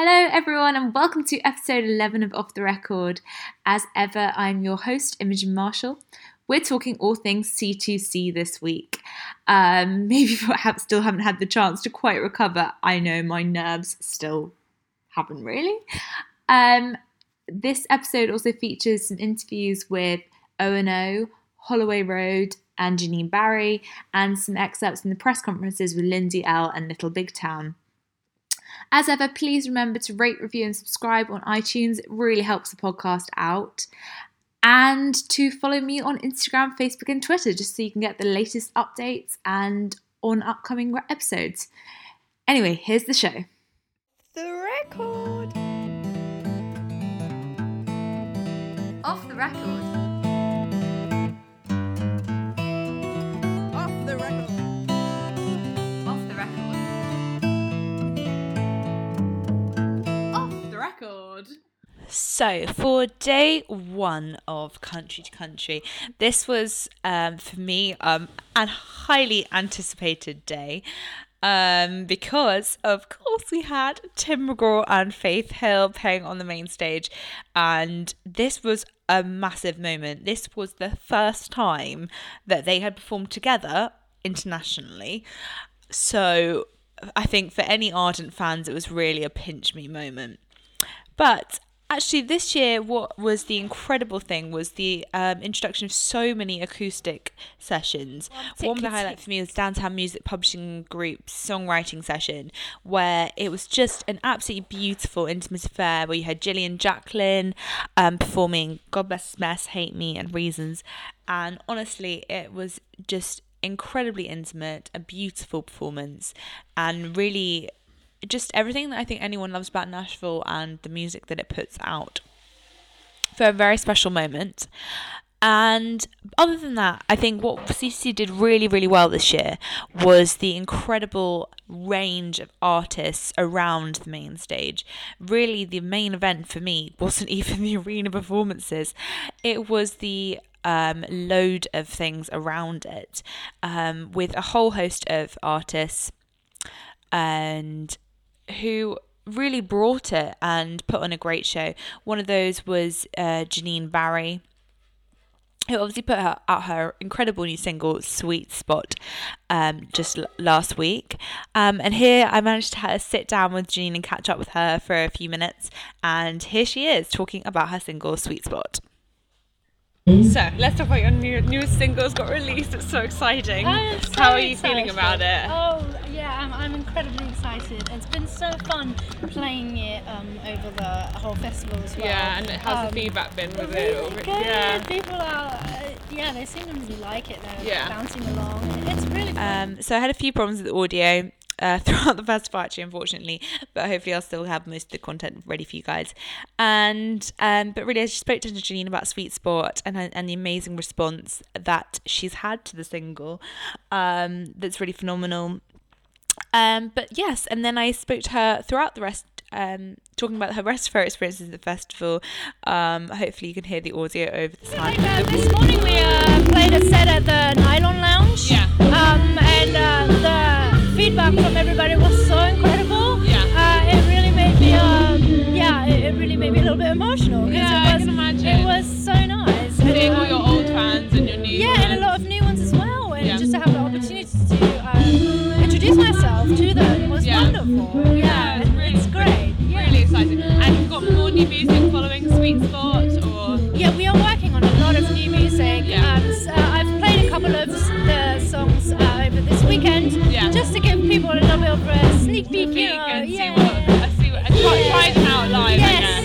Hello, everyone, and welcome to episode 11 of Off the Record. As ever, I'm your host, Imogen Marshall. We're talking all things C2C this week. Um, maybe perhaps still haven't had the chance to quite recover. I know my nerves still haven't really. Um, this episode also features some interviews with O&O, Holloway Road, and Janine Barry, and some excerpts from the press conferences with Lindsay Ell and Little Big Town. As ever, please remember to rate, review, and subscribe on iTunes. It really helps the podcast out. And to follow me on Instagram, Facebook, and Twitter just so you can get the latest updates and on upcoming episodes. Anyway, here's the show. The record. Off the record. So, for day one of Country to Country, this was um, for me um, an highly anticipated day um, because, of course, we had Tim McGraw and Faith Hill playing on the main stage, and this was a massive moment. This was the first time that they had performed together internationally. So, I think for any ardent fans, it was really a pinch me moment. But actually, this year, what was the incredible thing was the um, introduction of so many acoustic sessions. One of the highlights for me was Downtown Music Publishing Group's songwriting session, where it was just an absolutely beautiful, intimate affair where you had Jillian Jacqueline um, performing God Bless This Mess, Hate Me, and Reasons. And honestly, it was just incredibly intimate, a beautiful performance, and really just everything that I think anyone loves about Nashville and the music that it puts out for a very special moment. And other than that, I think what CC did really, really well this year was the incredible range of artists around the main stage. Really, the main event for me wasn't even the arena performances, it was the um, load of things around it um, with a whole host of artists and who really brought it and put on a great show. One of those was uh, Janine Barry, who obviously put her, out her incredible new single "Sweet Spot" um, just l- last week. Um, and here I managed to sit down with Janine and catch up with her for a few minutes, and here she is talking about her single "Sweet Spot." So let's talk about your new newest singles got released. It's so exciting. I'm so How are you excited. feeling about it? Oh yeah, I'm, I'm incredibly excited. It's been so fun playing it um, over the whole festival as well. Yeah, and how's Um, the feedback been with Really it? good. Yeah. People are, uh, yeah, they seem to really like it. They're Yeah. bouncing along. It's really fun. Um, so I had a few problems with the audio uh, throughout the festival, actually, unfortunately, but hopefully I'll still have most of the content ready for you guys. And um, but really, I just spoke to Janine about Sweet Spot and and the amazing response that she's had to the single. Um, that's really phenomenal. Um, but yes, and then I spoke to her throughout the rest. Um, talking about her rest of her experiences at the festival. Um, hopefully you can hear the audio over the sound. Like, uh, this morning we uh, played a set at the Nylon Lounge. Yeah. Um, and uh, the feedback from everybody was so incredible. Yeah. Uh, it really made me, um, yeah, it, it really made me a little bit emotional. Yeah, it I was, can imagine. It was so nice. Seeing all your old fans and your new yeah, ones. and a lot of new ones as well. And Yeah. just to have the opportunity to um, introduce myself to them was Yeah. wonderful. Yeah, it's really- it's great. Yeah. Really exciting. And you've got more new music following Sweet Spot of a sneak peek. peek and yeah. see what I see what and try, try it out live, I guess. yes,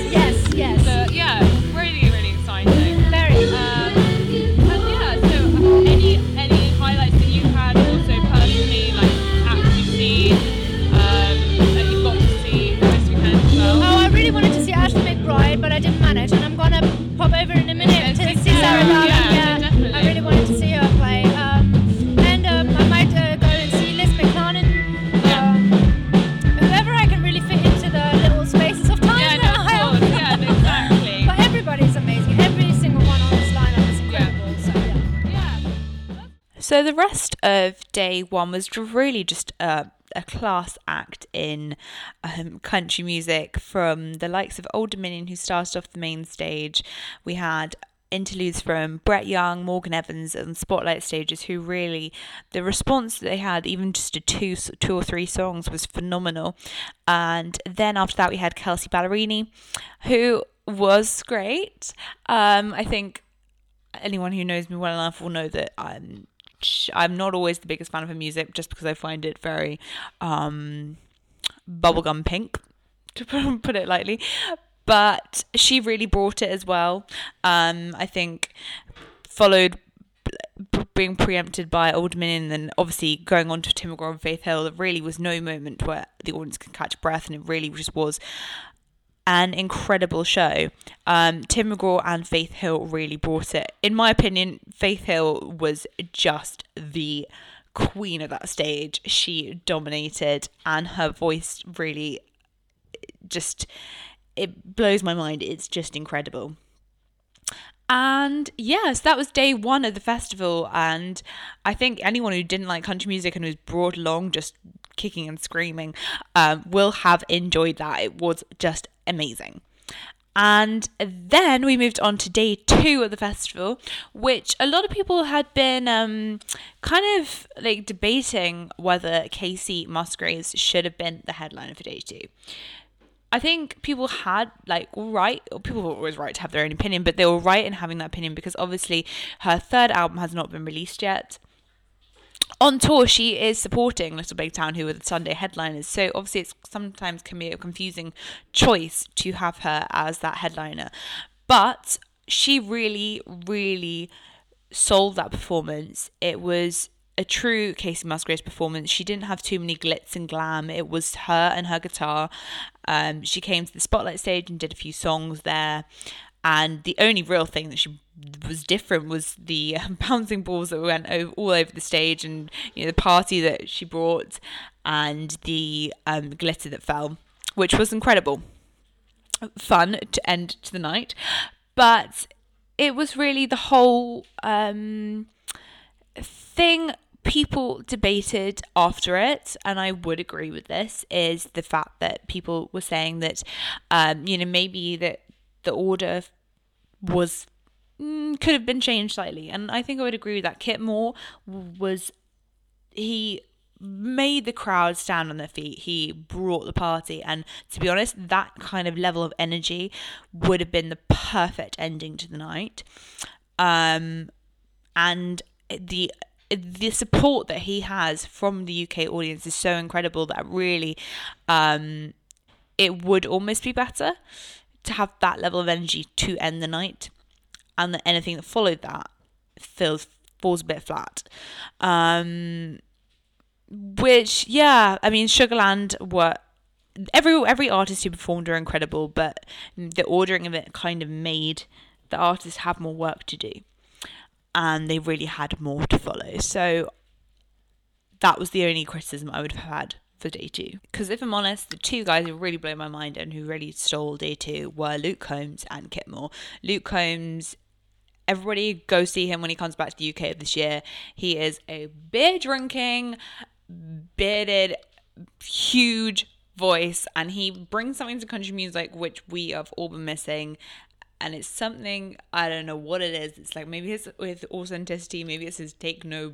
So the rest of day one was really just uh, a class act in um, country music from the likes of Old Dominion, who started off the main stage. We had interludes from Brett Young, Morgan Evans, and Spotlight stages, who really the response that they had, even just to two, two or three songs, was phenomenal. And then after that, we had Kelsea Ballerini, who was great. Um, I think anyone who knows me well enough will know that I'm I'm not always the biggest fan of her music, just because I find it very um, bubblegum pink, to put it lightly but she really brought it as well. Um, I think followed being preempted by Old and then obviously going on to Tim McGraw and Faith Hill, there really was no moment where the audience could catch breath, and it really just was an incredible show. Um, Tim McGraw and Faith Hill really brought it. In my opinion, Faith Hill was just the queen of that stage. She dominated, and her voice really just it blows my mind. It's just incredible. And yes, that was day one of the festival. And I think anyone who didn't like country music and was brought along just kicking and screaming um, will have enjoyed that. It was just amazing. And then we moved on to day two of the festival, which a lot of people had been um, kind of like debating whether Kacey Musgraves should have been the headliner for day two. I think people had like right people were always right to have their own opinion, but they were right in having that opinion because obviously her third album has not been released yet. On tour, she is supporting Little Big Town, who are the Sunday headliners. So obviously, it's sometimes can be a confusing choice to have her as that headliner. But she really, really sold that performance. It was a true Kacey Musgraves performance. She didn't have too many glitz and glam. It was her and her guitar. Um, she came to the spotlight stage and did a few songs there. And the only real thing that she was different was the bouncing balls that went all over the stage, and you know the party that she brought, and the um, glitter that fell, which was incredible, fun to end to the night. But it was really the whole um, thing people debated after it, and I would agree with this, is the fact that people were saying that, um, you know, maybe that the order was mm, could have been changed slightly, and I think I would agree with that. Kip Moore was he made the crowd stand on their feet. He brought the party, and to be honest, that kind of level of energy would have been the perfect ending to the night. Um, and the the support that he has from the UK audience is so incredible that really um, it would almost be better to have that level of energy to end the night and that anything that followed that feels falls a bit flat. Um, which yeah, I mean Sugarland were every every artist who performed were incredible, but the ordering of it kind of made the artists have more work to do and they really had more to follow. So that was the only criticism I would have had for day two. Because if I'm honest, the two guys who really blew my mind and who really stole day two were Luke Combs and Kip Moore. Luke Combs everybody go see him when he comes back to the UK this year. He is a beer drinking, bearded, huge voice, and he brings something to country music which we have all been missing and it's something I don't know what it is. It's like maybe it's with authenticity, maybe it's his take no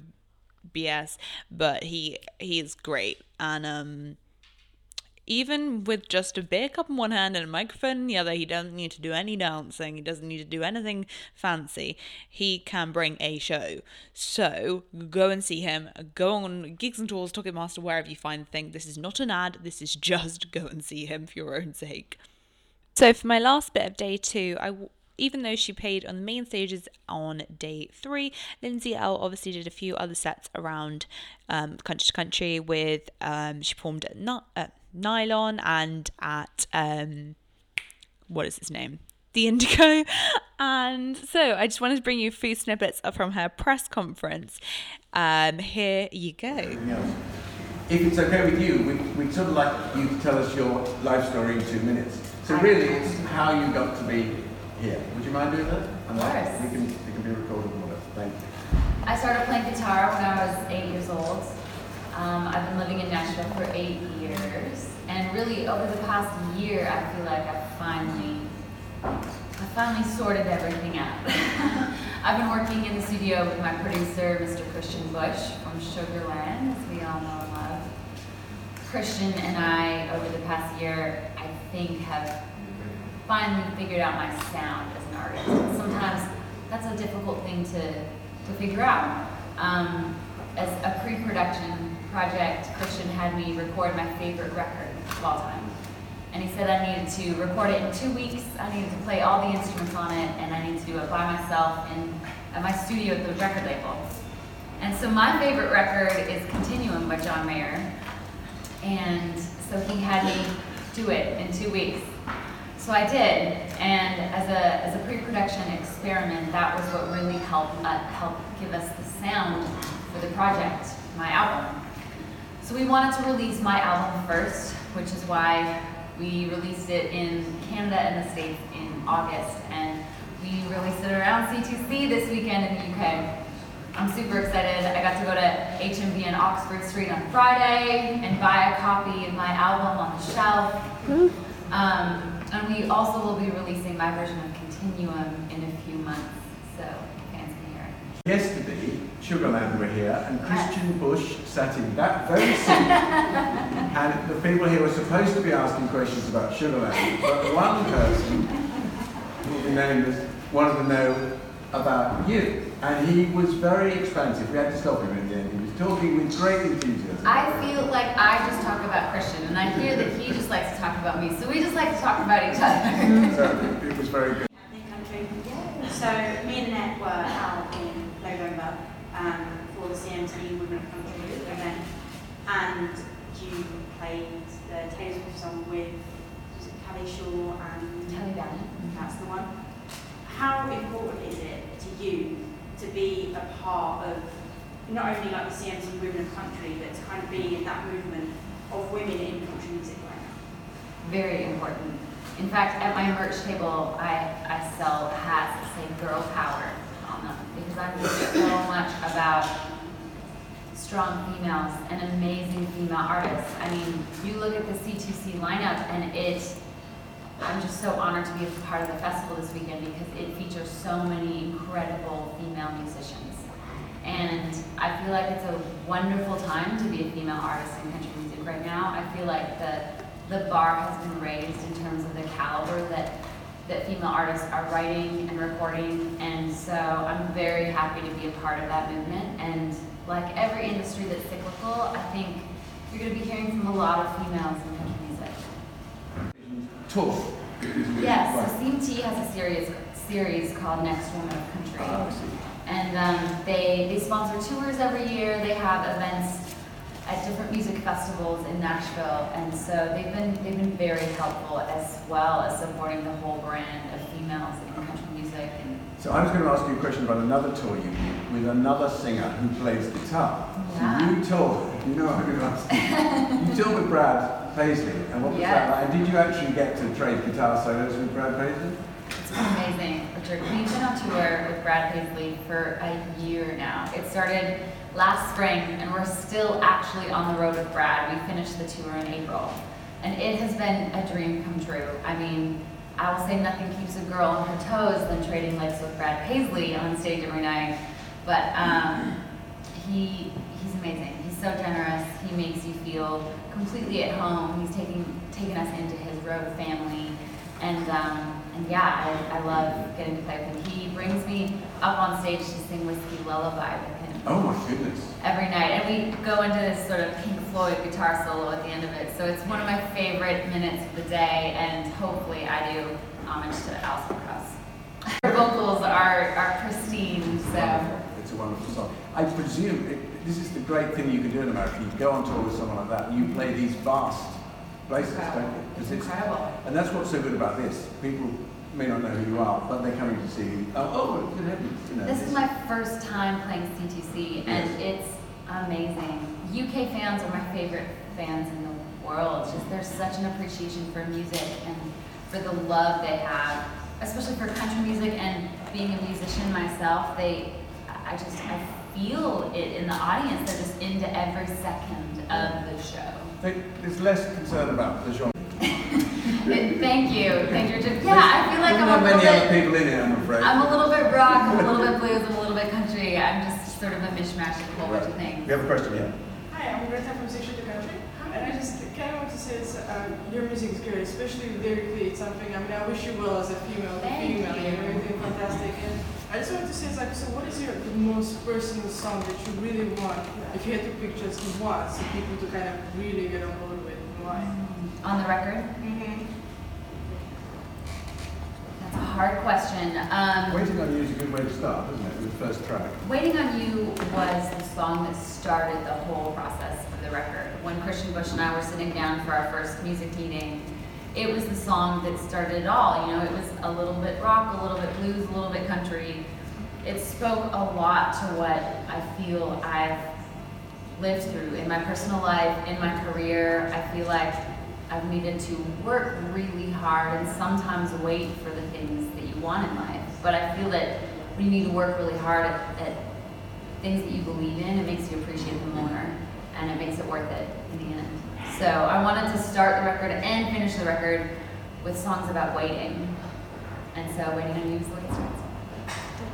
BS, but he he is great and um even with just a beer cup in one hand and a microphone in the other, he doesn't need to do any dancing. He doesn't need to do anything fancy. He can bring a show. So go and see him. Go on Gigs and Tours, Ticketmaster, wherever you find the thing. This is not an ad. This is just go and see him for your own sake. So for my last bit of day two, I even though she played on the main stages on day three, Lindsay Ell obviously did a few other sets around um, country to country with um, she performed at, at Nylon and at um, what is his name? The Indigo. And so I just wanted to bring you a few snippets from her press conference. Um, here you go. If it's okay with you, we, we'd sort of like you to tell us your life story in two minutes. So really, it's how you got to be here. Would you mind doing that? Of course. We can, it can be recorded and whatever. Thank you. I started playing guitar when I was eight years old. Um, I've been living in Nashville for eight years, and really over the past year, I feel like I've finally, I finally sorted everything out. I've been working in the studio with my producer, Mr. Christian Bush from Sugarland, as we all know and love. Christian and I, over the past year, I think have finally figured out my sound as an artist. Sometimes that's a difficult thing to, to figure out. Um, as a pre-production project, Christian had me record my favorite record of all time. And he said I needed to record it in two weeks, I needed to play all the instruments on it, and I needed to do it by myself in, at my studio at the record label. And so my favorite record is Continuum by John Mayer. And so he had me do it in two weeks. So I did, and as a, as a pre-production experiment, that was what really helped uh, helped give us the sound for the project, my album. So we wanted to release my album first, which is why we released it in Canada and the States in August, and we released it around C2C this weekend in the UK. I'm super excited. I got to go to HMV in Oxford Street on Friday and buy a copy of my album on the shelf. Um, and we also will be releasing my version of Continuum in a few months, so fans can hear it. Yesterday, Sugarland were here, and Christian Bush sat in that very seat. and the people here were supposed to be asking questions about Sugarland, but one person, who will be named as, wanted to know about you. And he was very expansive. We had to stop him in the end. He was talking with great enthusiasm. I feel like I just talk about Christian, and I hear that he just likes to talk about me, so we just like to talk about each other. so it was very good. Country. So me and Annette were out in November um, for the CMT Women of Country event, and you played the Taylor Swift song with was it Callie Shaw and Kelly Bennett. that's the one. How important is it to you to be a part of not only like the CMT Women of Country, but to kind of be in that movement of women in country music right now? Very important. In fact, at my merch table, I, I sell hats that say girl power on them because I feel so much about strong females and amazing female artists. I mean, you look at the C2C lineup and it, I'm just so honored to be a part of the festival this weekend because it features so many incredible female musicians. And I feel like it's a wonderful time to be a female artist in country music right now. I feel like the the bar has been raised in terms of the caliber that that female artists are writing and recording, and so I'm very happy to be a part of that movement. And like every industry that's cyclical, I think you're going to be hearing from a lot of females in country music. Tour. Yes, so CMT has a series series called Next Woman of Country. Ah. And um, they, they sponsor tours every year. They have events at different music festivals in Nashville, and so they've been they've been very helpful as well as supporting the whole brand of females in country music. And So I was going to ask you a question about another tour you did with another singer who plays guitar. Yeah. So you toured, you know what I'm going to ask you. you toured with Brad Paisley, and what was Yes. that like? And did you actually get to trade guitar solos with Brad Paisley? Amazing, Richard. We've been on tour with Brad Paisley for a year now. It started last spring, and we're still actually on the road with Brad. We finished the tour in April, and it has been a dream come true. I mean, I will say nothing keeps a girl on her toes than trading licks with Brad Paisley on stage every night. But um, he he's amazing. He's so generous. He makes you feel completely at home. He's taking taken us into his road family, and um, yeah, I, I love getting to play with him. He brings me up on stage to sing Whiskey Lullaby with him Oh my goodness. every night, and we go into this sort of Pink Floyd guitar solo at the end of it. So it's one of my favorite minutes of the day, and hopefully I do homage to Alison Krauss. Her vocals are are pristine, so. It's a wonderful song. I presume it, this is the great thing you can do in America. You go on tour with someone like that, and you play these vast places, don't you? 'Cause It's incredible. And that's what's so good about this. People may not know who you are, but they're coming to see you. Oh, oh good heavens, you know. This is my first time playing C2C, and it's amazing. UK fans are my favorite fans in the world. Just there's such an appreciation for music and for the love they have, especially for country music and being a musician myself. They, I just I feel it in the audience. They're just into every second of the show. Think There's less concern about the genre. Thank you, thank you, Richard. Yeah, I feel like There's I'm not a little many other bit, people in here, I'm afraid. I'm a little bit rock, I'm a little bit blues, I'm a little bit country. I'm just sort of a mishmash of a whole bunch of things. We have a question here. Hi, I'm Greta from Section to Country. And I just kind of want to say is, uh, your music is good, especially lyrically. It's something, I mean, I wish you well as a female, Thank female, you. you're everything fantastic. And I just wanted to say, it's like, so what is your the most personal song that you really want, if you had to pick just one, so people to kind of really get on board with, and why? On the record, Mm-hmm. that's a hard question. Um, Waiting on You is a good way to start, isn't it, with the first track? Waiting on You was the song that started the whole process of the record. When Christian Bush and I were sitting down for our first music meeting, it was the song that started it all. You know, it was a little bit rock, a little bit blues, a little bit country. It spoke a lot to what I feel I've lived through in my personal life, in my career. I feel like I've needed to work really hard and sometimes wait for the things that you want in life. But I feel that when you need to work really hard at, at things that you believe in, it makes you appreciate them more and it makes it worth it in the end. So I wanted to start the record and finish the record with songs about waiting. And so Waiting on You is the way it starts.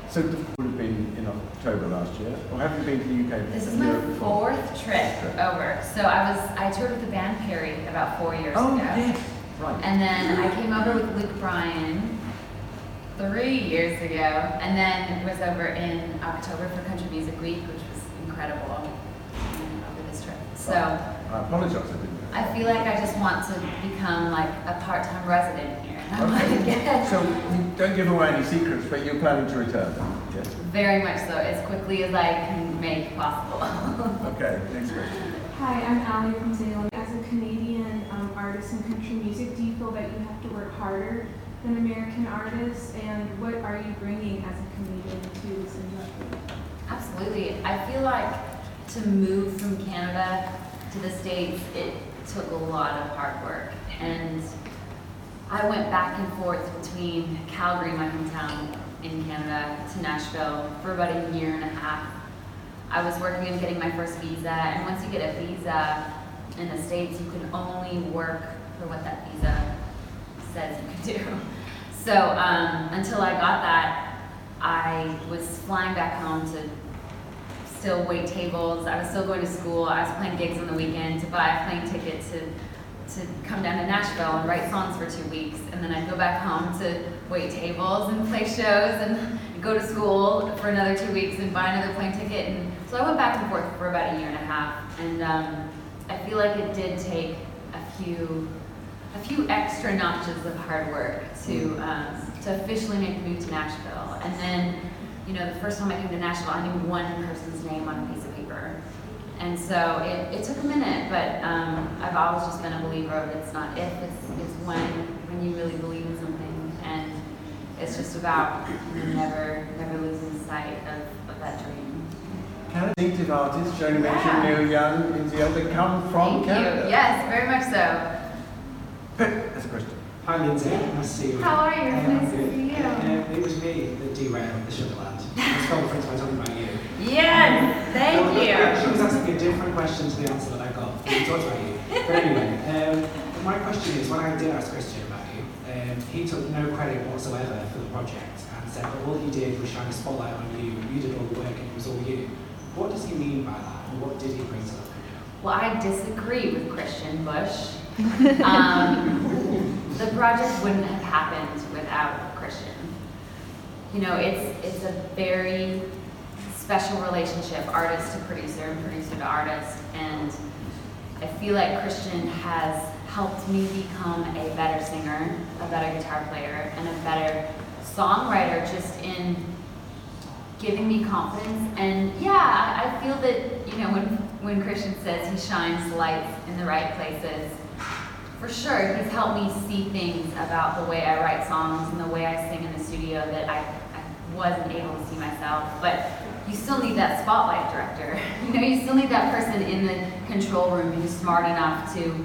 So the would have been in October last year, or have you been to the UK? This is my Europe before? fourth trip over. So I was I toured with the band Perry about four years Oh, ago. yes, right. And then I came over with Luke Bryan three years ago, and then it was over in October for Country Music Week, which was incredible over this trip. So I apologise, I didn't. I feel like I just want to become like a part-time resident here. And I want to get So you don't give away any secrets, but you're planning to return? Yes. very much so as quickly as I can make possible. Okay, next question. Hi, I'm Allie from Salem. As a Canadian um, artist in country music, do you feel that you have to work harder than American artists? And what are you bringing as a Canadian to this industry? Absolutely. I feel like to move from Canada to the States, it took a lot of hard work. And I went back and forth between Calgary, my hometown in Canada, to Nashville for about a year and a half. I was working on getting my first visa, and once you get a visa in the States, you can only work for what that visa says you can do. So um, until I got that, I was flying back home to still wait tables. I was still going to school. I was playing gigs on the weekend to buy a plane ticket to to come down to Nashville and write songs for two weeks, and then I'd go back home to wait tables and play shows and go to school for another two weeks and buy another plane ticket. And so I went back and forth for about a year and a half, and um, I feel like it did take a few a few extra notches of hard work to um, to officially make the move to Nashville. And then, you know, the first time I came to Nashville, I knew one person's name on a piece of paper. And so it, it took a minute, but um, I've always just been a believer of it's not if, it's, it's when, when you really believe in something. And it's just about you know, never, never losing sight of, of that dream. Canada native artists, Joni mentioned Yeah. Neil Young, Lindsay they come from Thank Canada. you. Yes, very much so. That's a question. Hi Lindsay, nice to see you. How are you? Yeah, Nice to see you. Uh, it was me that derailed the Sugarland. I was conference by talking about you. Yes, thank you. She was asking a different question to the answer that I got. We talked about you. But anyway, um, my question is, when I did ask Christian about you, um, he took no credit whatsoever for the project and said that all he did was shine a spotlight on you, you did all the work and it was all you. What does he mean by that and what did he bring to the? Well, I disagree with Christian Bush. Um, the project wouldn't have happened without Christian. You know, it's it's a very special relationship, artist to producer and producer to artist, and I feel like Christian has helped me become a better singer, a better guitar player, and a better songwriter just in giving me confidence. And yeah, I feel that, you know, when, when Christian says he shines lights in the right places, for sure, he's helped me see things about the way I write songs and the way I sing in the studio that I, I wasn't able to see myself. But you still need that spotlight director. You know, you still need that person in the control room who's smart enough to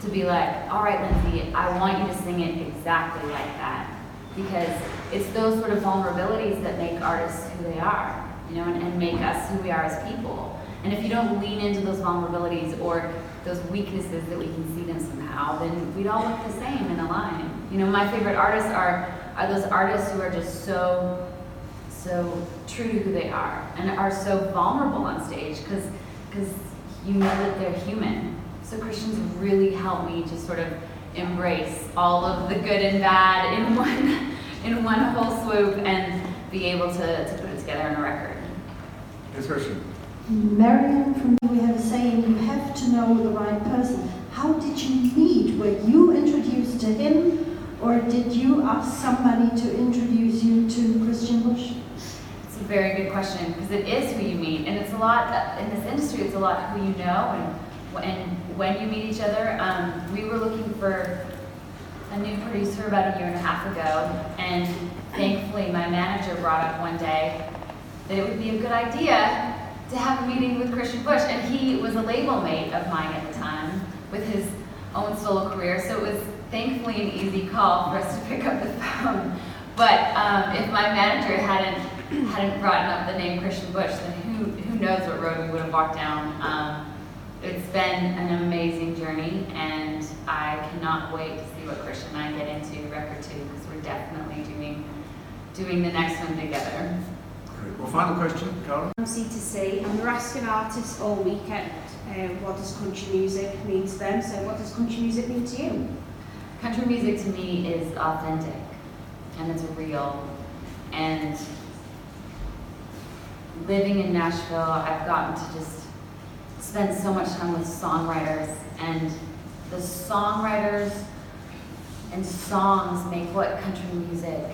to be like, all right, Lindsay, I want you to sing it exactly like that. Because it's those sort of vulnerabilities that make artists who they are. you know, and, and make us who we are as people. And if you don't lean into those vulnerabilities or those weaknesses that we can see them somehow, then we'd all look the same in a line. You know, my favorite artists are are those artists who are just so so true to who they are and are so vulnerable on stage because because you know that they're human. So Christians really help me to sort of embrace all of the good and bad in one in one whole swoop and be able to, to put it together in a record. Yes, Christian. Marion, from We Have a Saying, you have to know the right person. How did you meet? Were you introduced to him, or did you ask somebody to introduce you to Christian Bush? It's a very good question because it is who you meet, and it's a lot in this industry. It's a lot who you know and and when you meet each other. Um, we were looking for a new producer about a year and a half ago, and thankfully my manager brought up one day that it would be a good idea to have a meeting with Christian Bush, and he was a label mate of mine at the time with his own solo career, so it was thankfully an easy call for us to pick up the phone. But um, if my manager hadn't hadn't brought up the name Christian Bush, then who who knows what road we would have walked down. Um, it's been an amazing journey, and I cannot wait to see what Christian and I get into record two because we're definitely doing doing the next one together. Great. Well, final question, Carla. From C2C, and we're asking artists all weekend um, what does country music mean to them. So, what does country music mean to you? Country music to me is authentic and it's real. And living in Nashville, I've gotten to just spend so much time with songwriters, and the songwriters and songs make what country music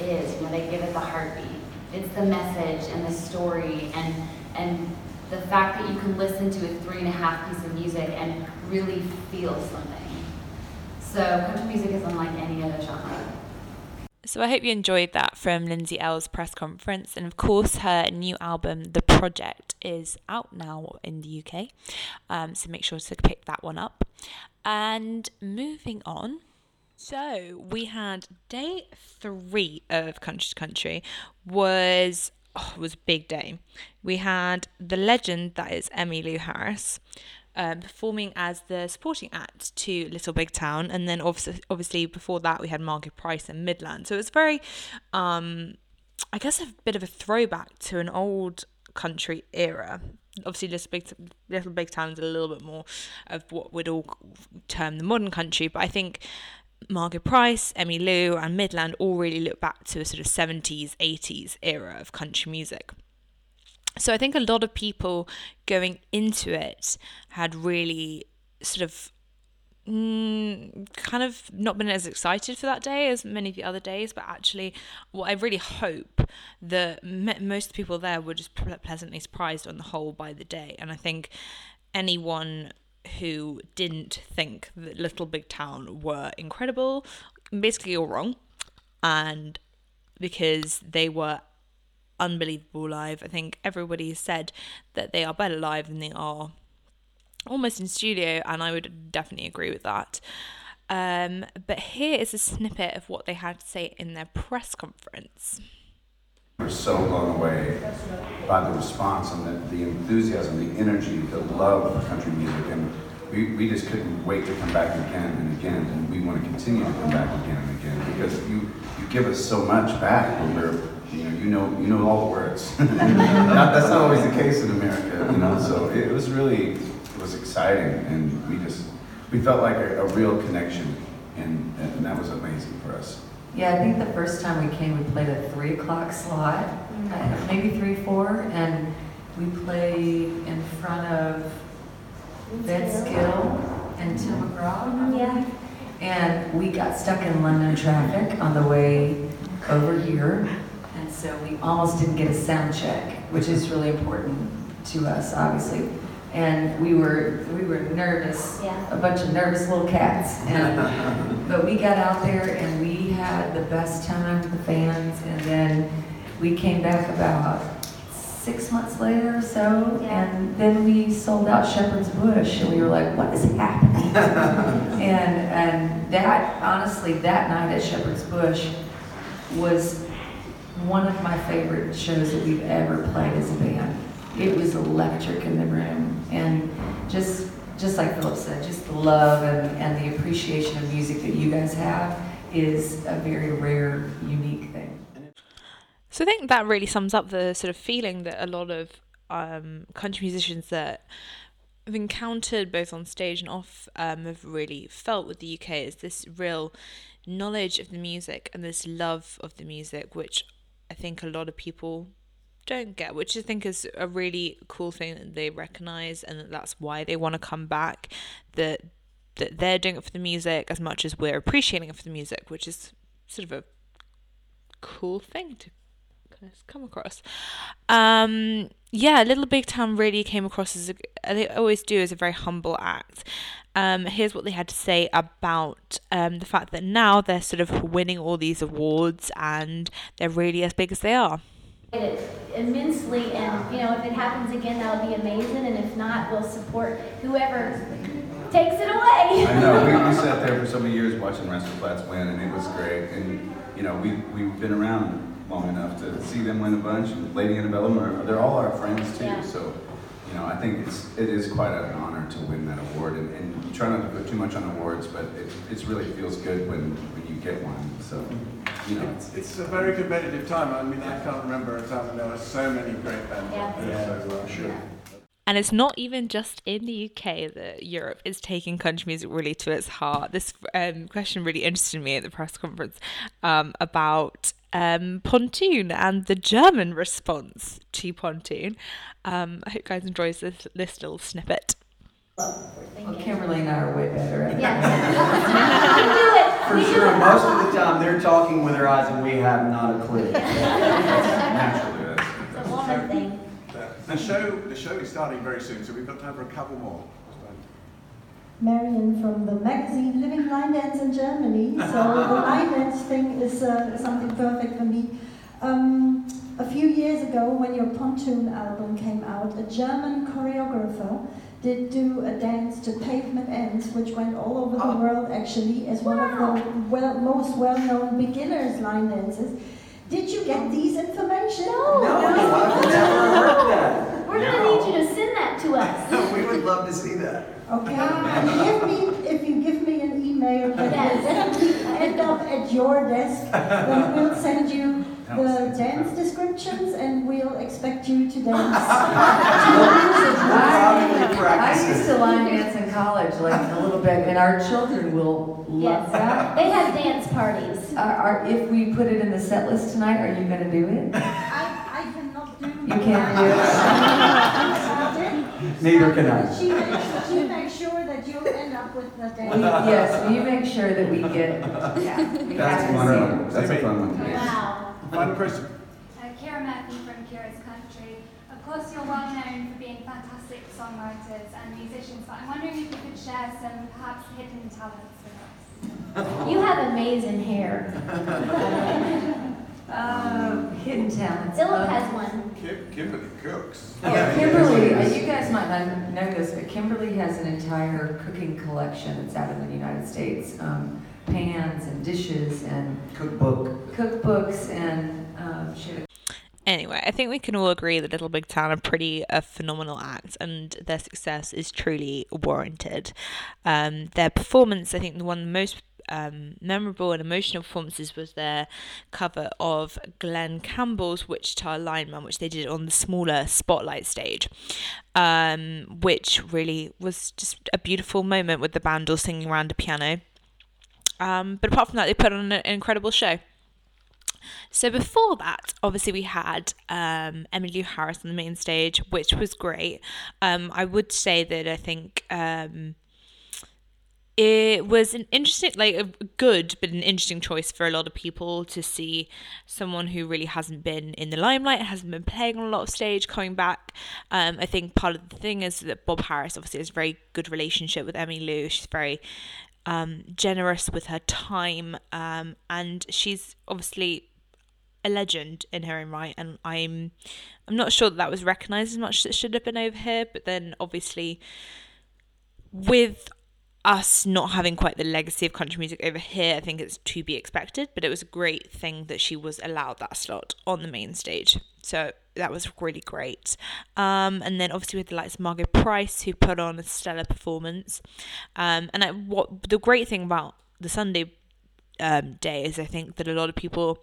is. when they give it the heartbeat. It's the message and the story and and the fact that you can listen to a three and a half piece of music and really feel something. So country music is unlike any other genre. So I hope you enjoyed that from Lindsay Ell's press conference. And of course, her new album, The Project, is out now in the UK. Um, so make sure to pick that one up. And moving on. So we had day three of Country to Country was oh, was a big day. We had the legend that is Emmylou Harris um, performing as the supporting act to Little Big Town, and then obviously, obviously before that we had Margaret Price and Midland. So it was very, um, I guess, a bit of a throwback to an old country era. Obviously, Little Big, Little Big Town is a little bit more of what we'd all term the modern country, but I think Margaret Price, Emmylou, and Midland all really look back to a sort of 70s, 80s era of country music. So I think a lot of people going into it had really sort of mm, kind of not been as excited for that day as many of the other days, but actually, what I really hope that most people there were just pleasantly surprised on the whole by the day. And I think anyone who didn't think that Little Big Town were incredible, basically all wrong. And because they were unbelievable live. I think everybody said that they are better live than they are almost in studio, and I would definitely agree with that. Um, but here is a snippet of what they had to say in their press conference. We're so blown away by the response and the, the enthusiasm, the energy, the love of country music, and we, we just couldn't wait to come back again and again, and we want to continue to come back again and again because you you give us so much back when we're you know, you know, you know all the words. not, that's not always the case in America, you know. So it, was really, it was exciting, and we just, we felt like a, a real connection, and, and that was amazing for us. Yeah, I think the first time we came, we played a three o'clock slot, uh, maybe three, four, and we played in front of Vince Gill and Tim McGraw. Yeah. And we got stuck in London traffic on the way over here and so we almost didn't get a sound check, which is really important to us, obviously. And we were we were nervous, yeah. a bunch of nervous little cats. And but we got out there and we had the best time with the fans. And then we came back about six months later or so, yeah. and then we sold out Shepherd's Bush, and we were like, "What is happening?" and and that honestly, that night at Shepherd's Bush was one of my favorite shows that we've ever played as a band. It was electric in the room, and just just like Philip said, just the love and, and the appreciation of music that you guys have is a very rare, unique thing. So I think that really sums up the sort of feeling that a lot of um, country musicians that I've encountered both on stage and off um, have really felt with the UK is this real knowledge of the music and this love of the music, which I think a lot of people don't get, which I think is a really cool thing that they recognize and that that's why they want to come back. That that they're doing it for the music as much as we're appreciating it for the music, which is sort of a cool thing to come across. Um, yeah, Little Big Town really came across as a, they always do as a very humble act. Um, here's what they had to say about um, the fact that now they're sort of winning all these awards and they're really as big as they are immensely and you know if it happens again that'll be amazing and if not we'll support whoever takes it away I know we, we sat there for so many years watching Flatts win and it was great and you know we, we've been around long enough to see them win a bunch and Lady Antebellum are, they're all our friends too yeah. so you know I think it's it is quite an honor to win that award and, and you try not to put too much on awards but it, it really feels good when, when you get one so you know, it's, it's a very competitive time. I mean, I can't remember a time when there were so many great bands. Yeah. yeah. So, uh, sure. And it's not even just in the UK that Europe is taking country music really to its heart. This um, question really interested me at the press conference um, about um, Pontoon and the German response to Pontoon. Um, I hope you guys enjoy this, this little snippet. Well, Kimberly and I are way better at that. Yeah. We For sure, most of the time they're talking with their eyes and we have not a clue. Naturally, It's a woman thing. The show, the show is starting very soon, so we've got time for a couple more. Marion from the magazine Living Line Dance in Germany. So the line dance thing is uh, something perfect for me. Um, a few years ago, when your Pontoon album came out, a German choreographer did do a dance to Pavement Ends, which went all over the oh. world actually as one of the well, most well-known beginners line dances. Did you get these information? No, no, no. I've never heard that. We're gonna need you to send that to us. we would love to see that. Okay. give me if you give me an email that yes. will definitely end up at your desk, then we'll send you the dance descriptions and we'll expect you to dance. I used to line dance in college, like a little bit, and our children will love yes. that. They have dance parties. Are, are, if we put it in the set list tonight, are you going to do it? I, I cannot do You can't do it? Neither can I. She makes, she makes sure that you'll end up with the dance. yes, you make sure that we get. Yeah, we That's wonderful. That's a fun one. Wow. Final question. Uh, Kira Murphy from Kira's Country. Of course, you're well known for being fantastic songwriters and musicians, but I'm wondering if you could share some perhaps hidden talents with us. You have amazing hair. uh, hidden talents. Philip um, has one. Kim- Kimberly cooks. Yeah, Kimberly, uh, you guys might not know this, but Kimberly has an entire cooking collection that's out in the United States. Um, pans and dishes and cookbook cookbooks and um, Anyway, I think we can all agree that Little Big Town are pretty a phenomenal act, and their success is truly warranted. Um, their performance, I think, the one most um, memorable and emotional performances was their cover of Glen Campbell's Wichita Lineman, which they did on the smaller spotlight stage, um, which really was just a beautiful moment with the band all singing around a piano. Um, but apart from that, they put on an incredible show. So before that, obviously we had um, Emmylou Harris on the main stage, which was great. Um, I would say that I think um, it was an interesting, like a good but an interesting choice for a lot of people to see someone who really hasn't been in the limelight, hasn't been playing on a lot of stage, coming back. Um, I think part of the thing is that Bob Harris obviously has a very good relationship with Emmylou. She's very um, generous with her time, um, and she's obviously a legend in her own right. And I'm, I'm not sure that that was recognised as much as it should have been over here. But then, obviously, with us not having quite the legacy of country music over here, I think it's to be expected, but it was a great thing that she was allowed that slot on the main stage. So that was really great. Um, and then obviously with the likes of Margo Price, who put on a stellar performance. Um, and I, what the great thing about the Sunday um, day is I think that a lot of people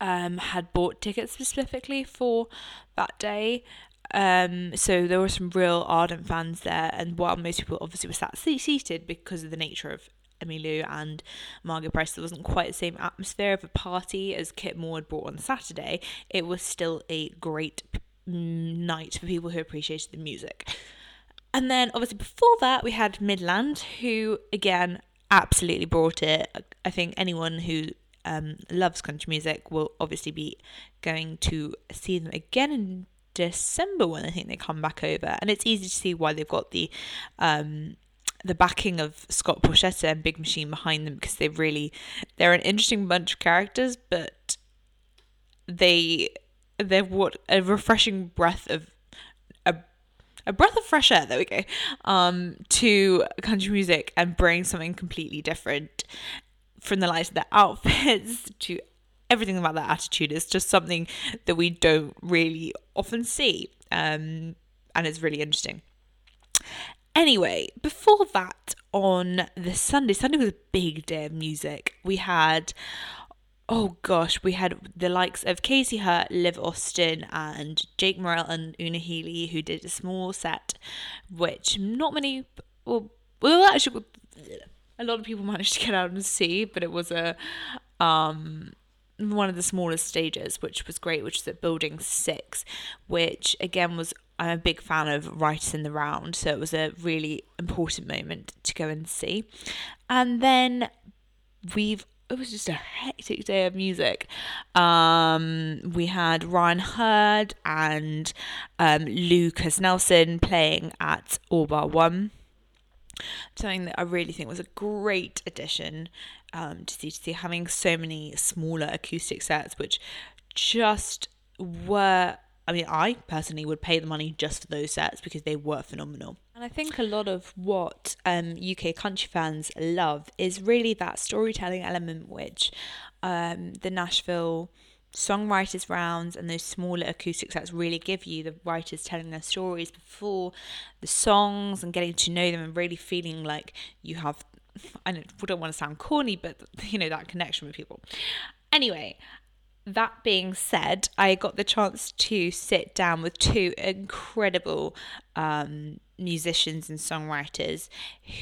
um, had bought tickets specifically for that day. Um, so there were some real ardent fans there, and while most people obviously were sat seated because of the nature of Emmylou and Margo Price, there wasn't quite the same atmosphere of a party as Kip Moore had brought on Saturday. It was still a great night for people who appreciated the music. And then obviously before that we had Midland, who again absolutely brought it. I think anyone who um, loves country music will obviously be going to see them again in December when I think they come back over, and it's easy to see why they've got the um, the backing of Scott Borchetta and Big Machine behind them because they really they're an interesting bunch of characters, but they they're what a refreshing breath of a a breath of fresh air. There we go. Um, to country music and bring something completely different from the likes of their outfits to everything about that attitude is just something that we don't really often see. Um, and it's really interesting. Anyway, before that, on the Sunday, Sunday was a big day of music. We had, oh gosh, we had the likes of Casey Hurt, Liv Austin, and Jake Morrell and Una Healy, who did a small set, which not many, well, well actually, a lot of people managed to get out and see, but it was a, um, one of the smallest stages, which was great, which was at Building Six, which again was I'm a big fan of Writers in the Round, so it was a really important moment to go and see. And then we've it was just a hectic day of music. Um, we had Ryan Hurd and um, Lukas Nelson playing at All Bar One. Something that I really think was a great addition um, to C2C, having so many smaller acoustic sets, which just were. I mean, I personally would pay the money just for those sets because they were phenomenal. And I think a lot of what um, UK country fans love is really that storytelling element, which um, the Nashville songwriters rounds and those smaller acoustic sets really give you the writers telling their stories before the songs and getting to know them and really feeling like you have I don't want to sound corny, but you know, that connection with people. Anyway, that being said, I got the chance to sit down with two incredible um, musicians and songwriters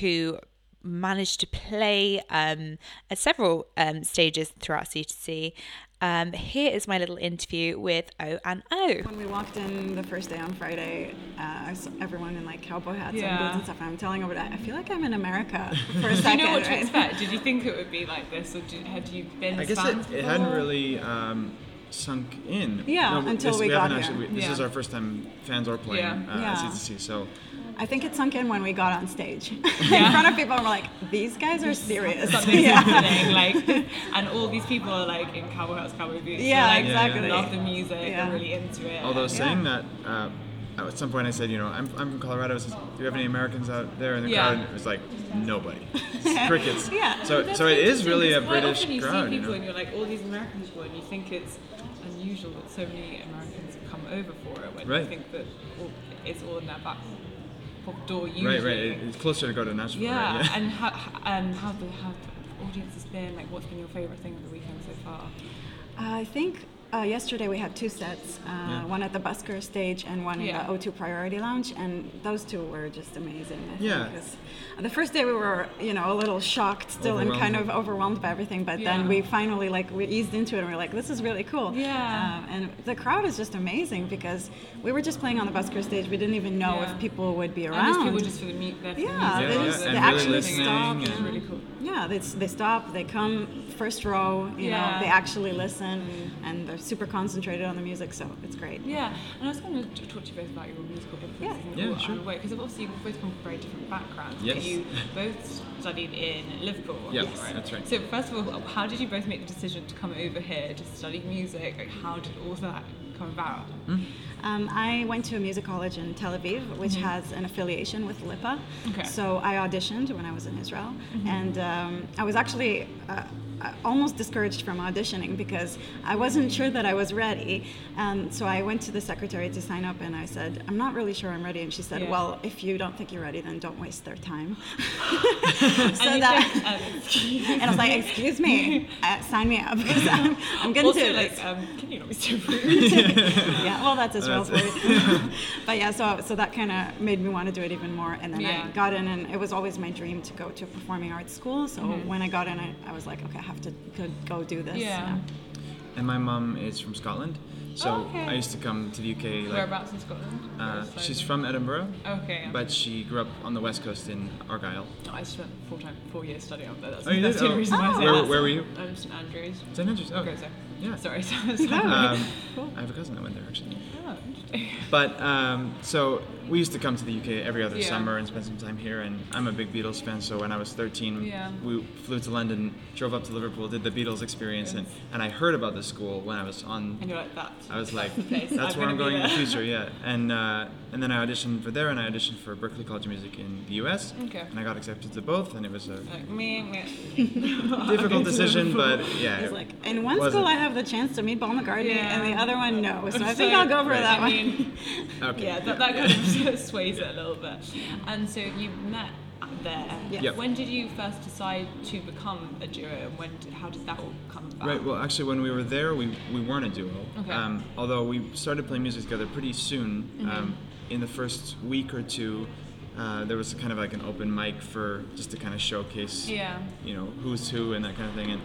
who managed to play um, at several um, stages throughout C2C um, here is my little interview with O and O. When we walked in the first day on Friday, uh, everyone in like cowboy hats Yeah. and boots and stuff. I'm telling over that I feel like I'm in America for a Did second. you know what to right? expect? Did you think it would be like this, or did, had you been I guess it, it hadn't really um, sunk in. Yeah, No, until this, we haven't got actually, here. we- This Yeah. is our first time fans are playing Yeah. uh, Yeah. at C2C, so I think it sunk in when we got on stage in front of people, and we're like, "These guys are serious." Something's Yeah. happening, like, and all these people are like in cowboy hats, cowboy boots. Yeah, they're, like, exactly. Love the music. Yeah. They're really into it. although saying that, uh, at some point I said, you know, I'm, I'm from Colorado. I Do you have any Americans out there in the Yeah. crowd? And it was like nobody, crickets. Yeah. So That's so it is really a quite British often you crowd. see You people know? and you're like, all these American people, and you think it's unusual that so many Americans have come over for it. When Right. you think that all, it's all in their back back door usually. Right, right. It's closer to go to Nashville. Yeah, right? and how um, how the how the audience has been. Like, what's been your favorite thing of the weekend so far? I think uh, yesterday we had two sets, uh, Yeah. one at the Busker stage and one Yeah. in the O2 Priority Lounge, and those two were just amazing. I Yeah. Think, 'cause the first day we were, you know, a little shocked still and kind of Overwhelmed. overwhelmed by everything, but Yeah. then we finally like we eased into it and we are like, this is really cool. Yeah. Um, and the crowd is just amazing because we were just playing on the Busker stage. We didn't even know Yeah. if people would be around. there's people just for the mu- there the Yeah, they, just, they really actually stop. and- It's really cool. Yeah, they, they stop, they come first row, you Yeah. know, they actually listen, and they're super concentrated on the music, so it's great. Yeah, and I was going to talk to you both about your musical influences Yeah. in Yeah, a sure. way, because obviously you've both come from very different backgrounds. but Yes. You both studied in Liverpool. Yes, right? that's right. So first of all, how did you both make the decision to come over here to study music? Like, how did all that come about? Um, I went to a music college in Tel Aviv, which Mhm. has an affiliation with LIPA. Okay. So I auditioned when I was in Israel, Mhm. and um, I was actually uh, almost discouraged from auditioning because I wasn't sure that I was ready. And so I went to the secretary to sign up, and I said, "I'm not really sure I'm ready." And she said, Yeah. "Well, if you don't think you're ready, then don't waste their time." And so you that, said, um, and I was like, "Excuse me, uh, sign me up because I'm, I'm going also, to like, um, can you not be so rude? yeah, well, that's Israel for That's- you. but yeah, so so that kind of made me want to do it even more. And then Yeah. I got in, and it was always my dream to go to a performing arts school. So Mhm. when I got in, I, I was like, okay, I have to go, go do this. Yeah. And my mom is from Scotland, so Oh, okay. I used to come to the UK. Like, Whereabouts in Scotland? Uh, she's from Edinburgh. Okay, yeah. But she grew up on the west coast in Argyll. I spent full time, four years studying up there. That's, Oh, you that's did? the only Oh. reason why I say Where- that. where were you? I'm St Andrews. St Andrews, oh. Okay, so. Yeah. Sorry. so- Um, Cool. I have a cousin that went there actually. Oh, interesting. But um, so we used to come to the UK every other Yeah. summer and spend some time here. And I'm a big Beatles fan, so when I was 13, Yeah. we flew to London, drove up to Liverpool, did the Beatles experience, and, and I heard about the school when I was on. And you're like, that. I was like, the that's where I'm be going in the future, yeah. And uh, and then I auditioned for there, and I auditioned for Berklee College of Music in the US. Okay. And I got accepted to both, and it was a Like, me, me. difficult decision, but yeah. It's like in one wasn't- school I have the chance to meet Paul McCartney, and the other one no. So I think So, I'll go for right, that I one. mean, Okay. Yeah, that, that kind of sways it a little bit. And so you met there. Yes. Yep. When did you first decide to become a duo, and when? Did, how did that all come about? Right. Well, actually, when we were there, we, we weren't a duo. Okay. Um, although we started playing music together pretty soon. Mhm. Um, in the first week or two, uh, there was kind of like an open mic for just to kind of showcase, Yeah. you know, who's who and that kind of thing. And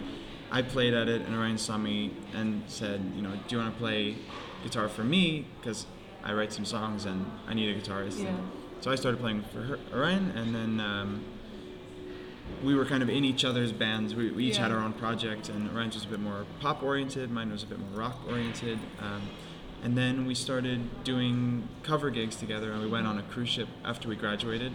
I played at it, and Orion saw me and said, you know, do you want to play guitar for me? Because I write some songs and I need a guitarist. Yeah. So I started playing for her, Orion, and then. Um, we were kind of in each other's bands. We, we each had our own project, and Orion's was a bit more pop oriented, mine was a bit more rock oriented. Um, and then we started doing cover gigs together, and we went on a cruise ship after we graduated.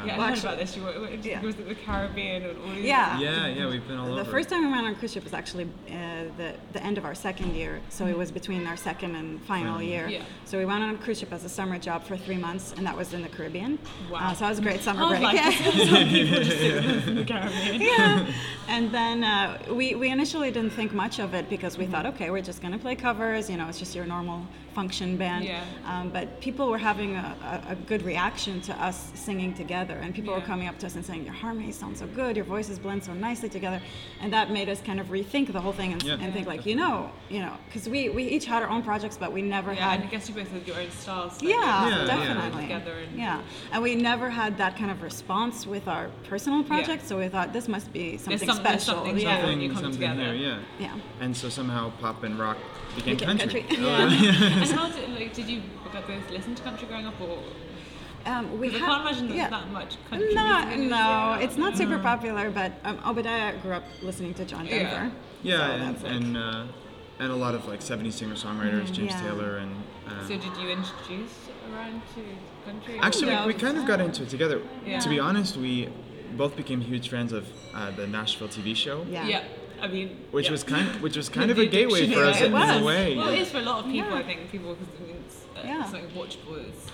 Um, Yeah, I heard about this. You were, were- yeah. was it the Caribbean and all these? Yeah. Yeah, yeah, we've been all the over. first time we went on a cruise ship was actually uh, the the end of our second year, so it was between our second and final Final year. Yeah. So we went on a cruise ship as a summer job for three months, and that was in the Caribbean. Wow. Uh, so that was a great summer break. like, yeah. some people just in the Caribbean. yeah. And then uh, we, we initially didn't think much of it because we thought, okay, we're just going to play covers, you know, it's just your normal function band. Yeah. Um, but people were having a, a, a good reaction to us singing together, and people were coming up to us and saying, your harmonies sound so good, your voices blend so nicely together. And that made us kind of rethink the whole thing and, Yeah. and think, like, you know, you know, because we, we each had our own projects, but we never Yeah, had and I guess you both had your own styles. so yeah, Yeah, yeah. definitely. Together and yeah, and we never had that kind of response with our personal projects, so we thought this must be something some- special. something yeah. here when you something, come something together. here, yeah. Yeah. And so somehow pop and rock became, Became country. country. Oh, Yeah. And how did like did you both listen to country growing up or? Um, we 'Cause I ha- can't imagine there's yeah. that much country. No, music no, Australia. it's not super popular, but um, Obadiah grew up listening to John Denver. Yeah, so and that's like- and, uh, and a lot of like 70s singer songwriters, Mhm. James Yeah. Taylor, and um, So did you introduce Orion to country? actually Yeah. we, we kind of got into it together. Yeah. To be honest, we both became huge fans of uh, the Nashville TV show. Yeah. Yeah. I mean, Which yeah. was kind, which was kind of a gateway for us yeah, in, it in was. a way. Well, it is for a lot of people. Yeah. I think people because I mean, it's uh, Yeah. something watchable. It's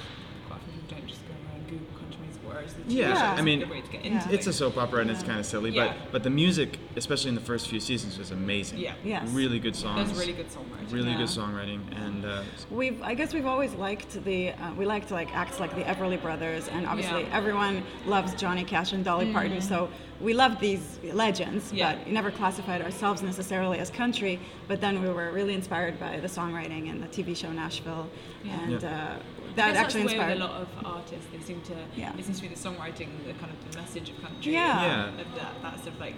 country music, whereas the Yeah, TV I mean, a good way to get Yeah. into it's a soap opera and it's kind of silly, Yeah. but but the music, especially in the first few seasons, was amazing. Yeah. Yes. Really good songs. There's really good songwriting. really Yeah. good songwriting, and uh, We've, I guess we've always liked the, uh, we liked like acts like the Everly Brothers, and obviously Yeah. everyone loves Johnny Cash and Dolly Parton, so we loved these legends, Yeah. but we never classified ourselves necessarily as country. But then we were really inspired by the songwriting and the TV show Nashville, Yeah. and Yeah. uh, I that guess actually that's inspired. a lot of artists. They seem to. Yeah. It seems to be the songwriting, the kind of the message of country. Yeah. Yeah. and That, that sort of like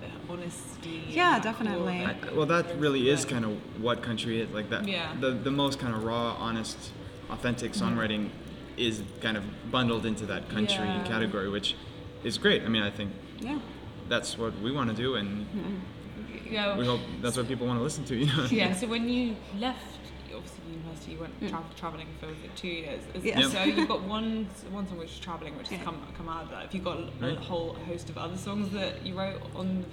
the honesty. Yeah, that definitely. core, I, well, that really is kind of what country is like. That Yeah. the the most kind of raw, honest, authentic mm-hmm. songwriting is kind of bundled into that country Yeah. category, which is great. I mean, I think Yeah. that's what we want to do, and mm-hmm. Yeah. we hope that's what people want to listen to. You know? Yeah. So when you left, obviously university, you went tra- traveling for was it two years. Is- Yeah. So you've got one one song which is traveling, which has Yeah. come come out of that. Have you got a whole host of other songs that you wrote on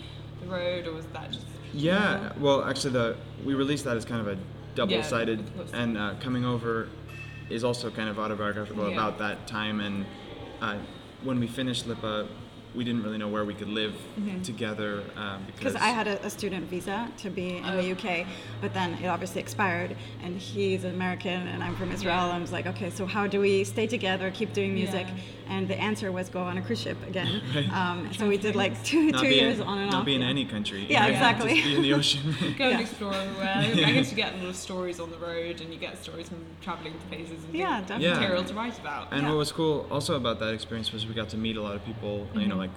the road, or was that just? Yeah, well, actually, the we released that as kind of a double-sided, of course. and uh, coming over is also kind of autobiographical Yeah. about that time. And uh, when we finished Lipa, we didn't really know where we could live Mhm. together um, Because I had a, a student visa to be in the UK, but then it obviously expired, and he's American and I'm from Israel. Yeah. I was like, okay, so how do we stay together, keep doing music? Yeah. And the answer was go on a cruise ship again. Right. Um, so we did like two Not two be years in, on and not off. Not be in yeah. any country. Yeah, right? exactly. Just be in the ocean. Go and explore everywhere. Yeah. I guess you get a lot of stories on the road, and you get stories from traveling to places and Yeah, things- definitely. material to write about. And what was cool also about that experience was we got to meet a lot of people. You know. Like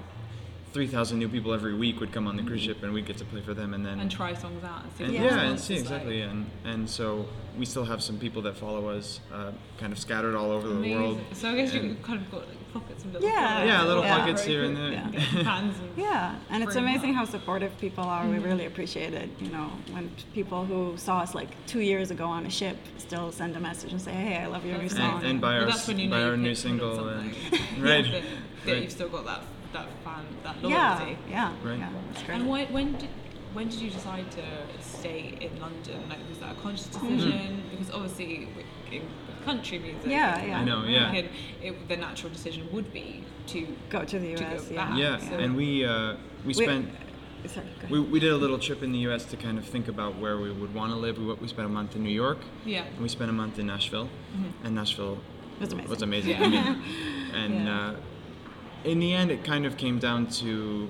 three thousand new people every week would come on the cruise ship, and we'd get to play for them, and then and try songs out and see and what yeah, and see is exactly, and and so we still have some people that follow us, uh, kind of scattered all over Amazing. the world. So I guess and- you kind of got like pockets and little Yeah. pockets. Yeah, little Yeah. pockets here and there. Yeah. Fans and Yeah, and it's bring them amazing how supportive people are. We Mhm. really appreciate it. You know, when people who saw us like two years ago on a ship still send a message and say, "Hey, I love your new song." and, and buy Well, our that's when you buy know our new single and something. right, that, that right. you've still got that that fan that Yeah, loyalty. yeah, Right. yeah, that's great. And why, when did when did you decide to stay in London? Like, was that a conscious Mhm. decision? Because obviously, in country music, Yeah, yeah. I know, yeah. American, It, the natural decision would be to go to the US. go yeah. back. yeah, So- and we uh, we We- spent. Sorry, We, we did a little trip in the U.S. to kind of think about where we would want to live. We, we spent a month in New York. Yeah. And we spent a month in Nashville. Mhm. And Nashville Was amazing. Was amazing. Yeah. I mean, and Yeah. uh, in the end, it kind of came down to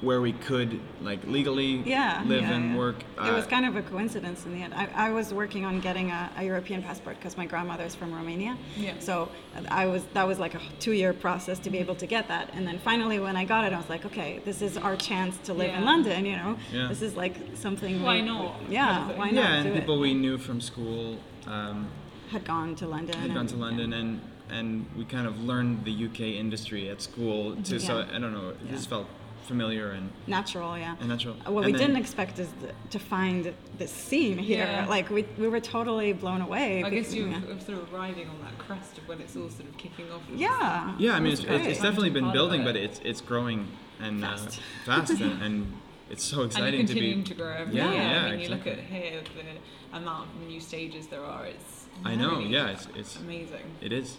where we could like legally yeah, live yeah, and yeah. work. It was uh, kind of a coincidence in the end. I, I was working on getting a, a European passport because my grandmother's from Romania. Yeah. So I was that was like a two-year process to be able to get that, and then finally when I got it, I was like, okay, this is our chance to live in London. You know, Yeah. this is like something. Why we- not? Yeah, why not yeah, and do it? people we knew from school um, had gone to London. had gone to London, and and we kind of learned the UK industry at school too. So I don't know, it Yeah. just felt familiar and Natural, yeah. and natural. What And we then- didn't expect is the, to find this scene here. Yeah. Like we, we were totally blown away. I guess you're yeah. sort of riding on that crest of when it's all sort of kicking off. Yeah. Yeah, I mean, it's, it's, it's definitely been building, it. but it's it's growing and Fast. uh, fast, and, and it's so exciting you're to be. continuing to, grow every yeah, year. yeah, I mean, you look at here the amount of new stages there are. It's I know. really Yeah, it's it's amazing. It is,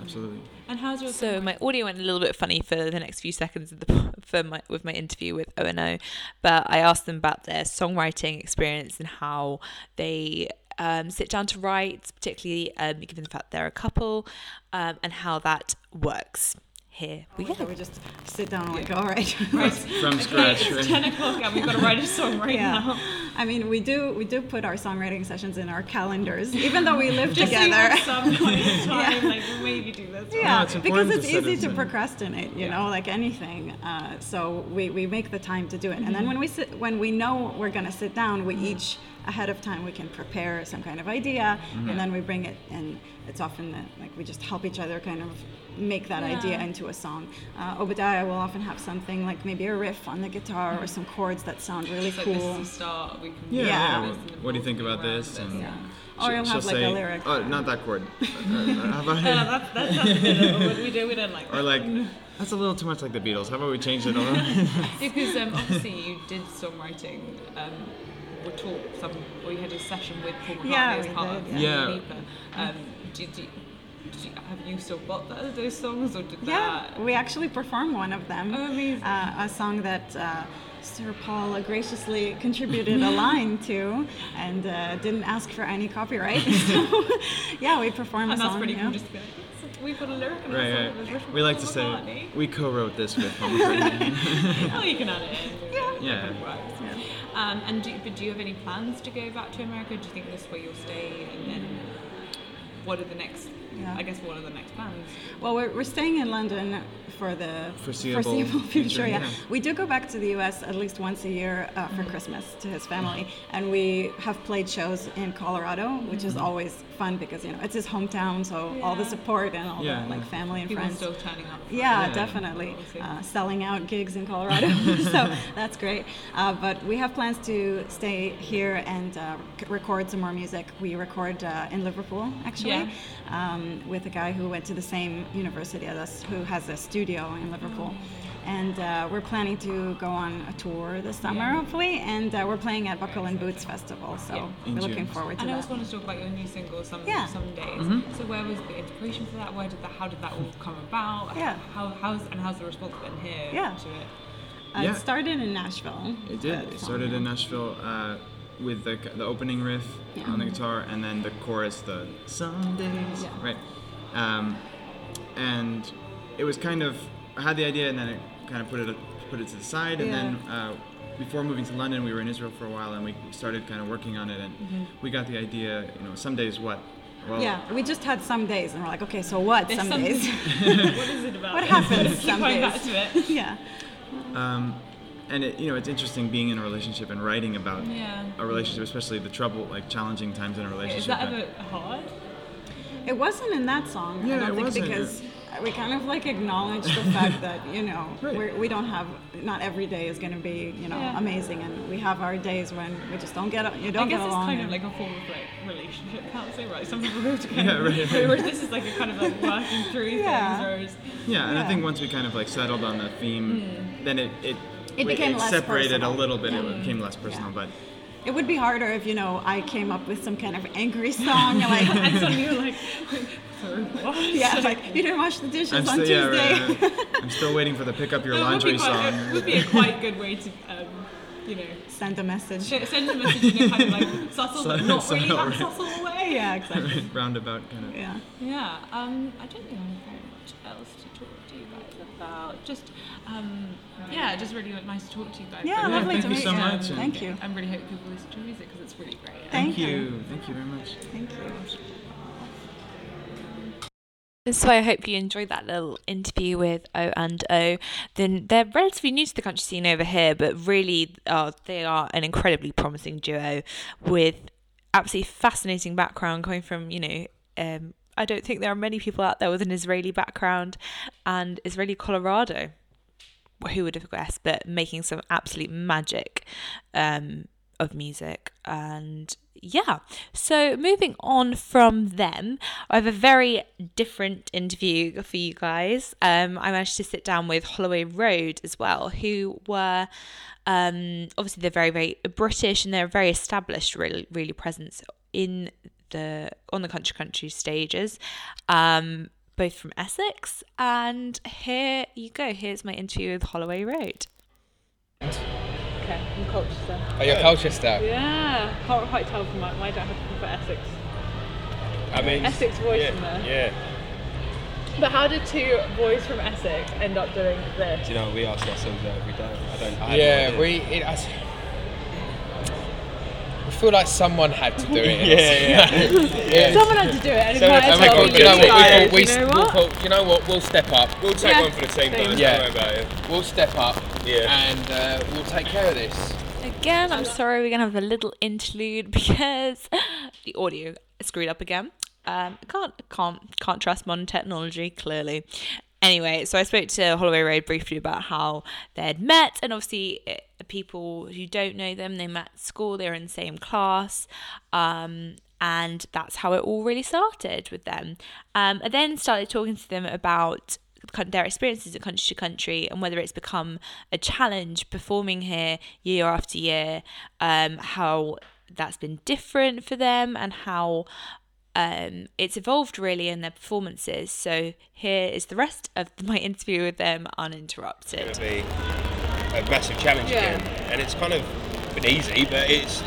absolutely. And how's your So my audio went a little bit funny for the next few seconds of the for my with my interview with O and O, but I asked them about their songwriting experience and how they um, sit down to write, particularly um, given the fact they're a couple, um, and how that works. Here we go. We just sit down and like, all right. Right. From scratch, It's right? ten o'clock and we've got to write a song right Yeah. now. I mean, we do we do put our songwriting sessions in our calendars, even though we live Just so together. have some kind of time, Yeah. like maybe do this. Yeah, it's because it's to easy to in. procrastinate, you know, like anything. Uh, so we, we make the time to do it, and then Mhm. when we sit, when we know we're gonna sit down, we each ahead of time we can prepare some kind of idea, Mhm. and then we bring it, and it's often that like we just help each other kind of make that idea into a song. Uh, Obadiah will often have something like maybe a riff on the guitar or some chords that sound really It's like cool. this is the start. We can Yeah. Yeah. yeah. What, what do you think about around this? And Yeah. she- Or you'll have, like, a say, lyric. Oh, not that chord. Uh, how about No, that's, that's, that's a what we do. We don't like Or like, that's a little too much like the Beatles. How about we change it a little? because um, obviously you did songwriting. Um, we taught some. We had a session with Paul McCartney Yeah, as part did, of yeah. Dua Lipa. Um, do, do, do, have you still got that, those songs, or did Yeah, that? we actually performed one of them. Oh, amazing. Uh, a song that uh, Sir Paul graciously contributed a line to and uh, didn't ask for any copyright. so, yeah, we performed And a that's song. pretty yeah. cool. Just to be like, "Yes, we've got a lyric in right, that song. right. that was written We like to say we co-wrote this with Paul McCartney. oh, you can add it in. Yeah. Yeah. Um, and do, but do you have any plans to go back to America? Do you think this is where you'll stay? And then what are the next? Yeah. I guess what are the next plans? Well, we're, we're staying in London for the Foreseeable future. future, yeah. yeah. we do go back to the U.S. at least once a year uh, for Christmas to his family, and we have played shows in Colorado, which is always fun because you know it's his hometown, so all the support and all Yeah, the like family and People friends. still turning up. Yeah, Yeah. definitely. Uh, selling out gigs in Colorado, so that's great. Uh, but we have plans to stay here and uh, record some more music. We record uh, in Liverpool, actually, Yeah. Um, with a guy who went to the same university as us, who has a studio in Liverpool. And uh, we're planning to go on a tour this summer, Yeah. hopefully. And uh, we're playing at Buckle and Boots Festival, so Yeah. we're looking forward to that. and I also wanted to talk about your new single, Some Yeah. Some Days. Mhm. So where was the inspiration for that? Where did that? How did that all come about? Yeah. How how's and how's the response been here Yeah. to it? Uh, Yeah. It started in Nashville. It did. It started in Nashville uh, with the, the opening riff Yeah. on the guitar and then the chorus, the some days, Yeah. right? Um, and it was kind of I had the idea and then it kind of put it put it to the side and Yeah. then uh, before moving to London we were in Israel for a while and we started kind of working on it and Mhm. we got the idea you know some days what well yeah, we just had some days, and we're like, okay, so what? Some some- days. what is it about? What happens Keep some going days? back to it. yeah. Um, and it, you know, it's interesting being in a relationship and writing about Yeah. a relationship, especially the trouble, like challenging times in a relationship. Is that and- ever hard? It wasn't in that song, Yeah, I don't it think, wasn't. because we kind of like acknowledge the fact that you know we're, we don't have not every day is going to be you know Yeah. amazing, and we have our days when we just don't get you don't I guess get it's along. kind of like a form of like relationship counseling, right? Some people go to kind Yeah, of, right, right. whereas this is like a kind of like working through Yeah. things. Whereas yeah, and I think once we kind of like settled on the theme, Mm. then it it, It became less separated personal. a little bit. Yeah. It became less personal, but It would be harder if you know I came up with some kind of angry song, like and so you're like, what? yeah, like you didn't wash the dishes I'm on still yeah, Tuesday. right, right. I'm still waiting for the pick up your It laundry quite- song. It would be a quite good way to, um, you know, send a message. send a message in a kind of like subtle, but So- not so- really that right. subtle way. Yeah, exactly. Right, roundabout kind of. Yeah. Yeah, um, I don't think I have very much else to talk to you guys about. Just, um, yeah, just really nice to talk to you guys. Yeah, I lovely thank to you meet so you. much, and- Thank you. I really hope people listen to your music because it's really great. Thank you. you. Thank you very much. Thank you. So I hope you enjoyed that little interview with O and O. Then they're relatively new to the country scene over here, but really uh, they are an incredibly promising duo with absolutely fascinating background coming from you know. Um, I don't think there are many people out there with an Israeli background and Israeli Colorado. Who would have guessed? But making some absolute magic um, of music and yeah so moving on from them i have a very different interview for you guys um i managed to sit down with holloway road as well who were um obviously they're very very british and they're very established really really presence in the on the country country stages um both from essex and here you go here's my interview with holloway road Okay, from Colchester. Oh, you're Colchester? Yeah, can't quite tell from my, my dad had to put Essex. I mean, Essex voice yeah, in there. Yeah. But how did two boys from Essex end up doing this? Do you know, we ask ourselves that every day. I don't. I have yeah, no we. It, I, we feel like someone had to do it. Yeah, yeah. Yeah. Someone had to do it, and it So, might as well be you know what? We guys, thought we, you know we'll what? thought, you know what? We'll step up. We'll take Yeah. one for the team, Thanks. guys. Yeah. Don't worry about it. We'll step up. Yeah. And uh, we'll take care of this. Again, I'm sorry, we're gonna have a little interlude because the audio screwed up again. Um, I can't can't can't trust modern technology clearly. Anyway, so I spoke to Holloway Road briefly about how they'd met, and obviously, eh, people who don't know them, they met at school, they're in the same class, um, and that's how it all really started with them. Um, I then started talking to them about their experiences at country to country and whether it's become a challenge performing here year after year, um, how that's been different for them and how um, it's evolved really in their performances. So here is the rest of my interview with them uninterrupted. It's going to be a massive challenge Yeah. again, and it's kind of been easy, but it's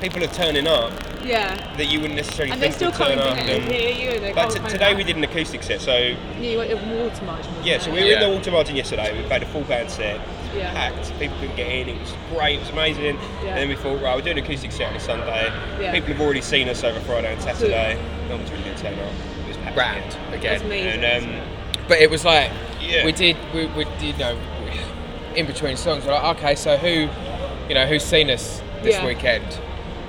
people are turning up Yeah. that you wouldn't necessarily And they're think still would turn up. to and- hear you, and but t- today find we did an acoustic set, so Yeah, you went to water march. wasn't yeah, so we were in the water margin yesterday. We played a full band set, Yeah. packed. People couldn't get in. It was great. It was amazing. Yeah. And then we thought, right, we'll do an acoustic set on a Sunday. Yeah. People have already seen us over Friday and Saturday. No one's really going to turn up. It was packed Grand again. That's amazing. And um, But it was like Yeah. we did we, we did you know in between songs we're like okay so who you know who's seen us this Yeah. weekend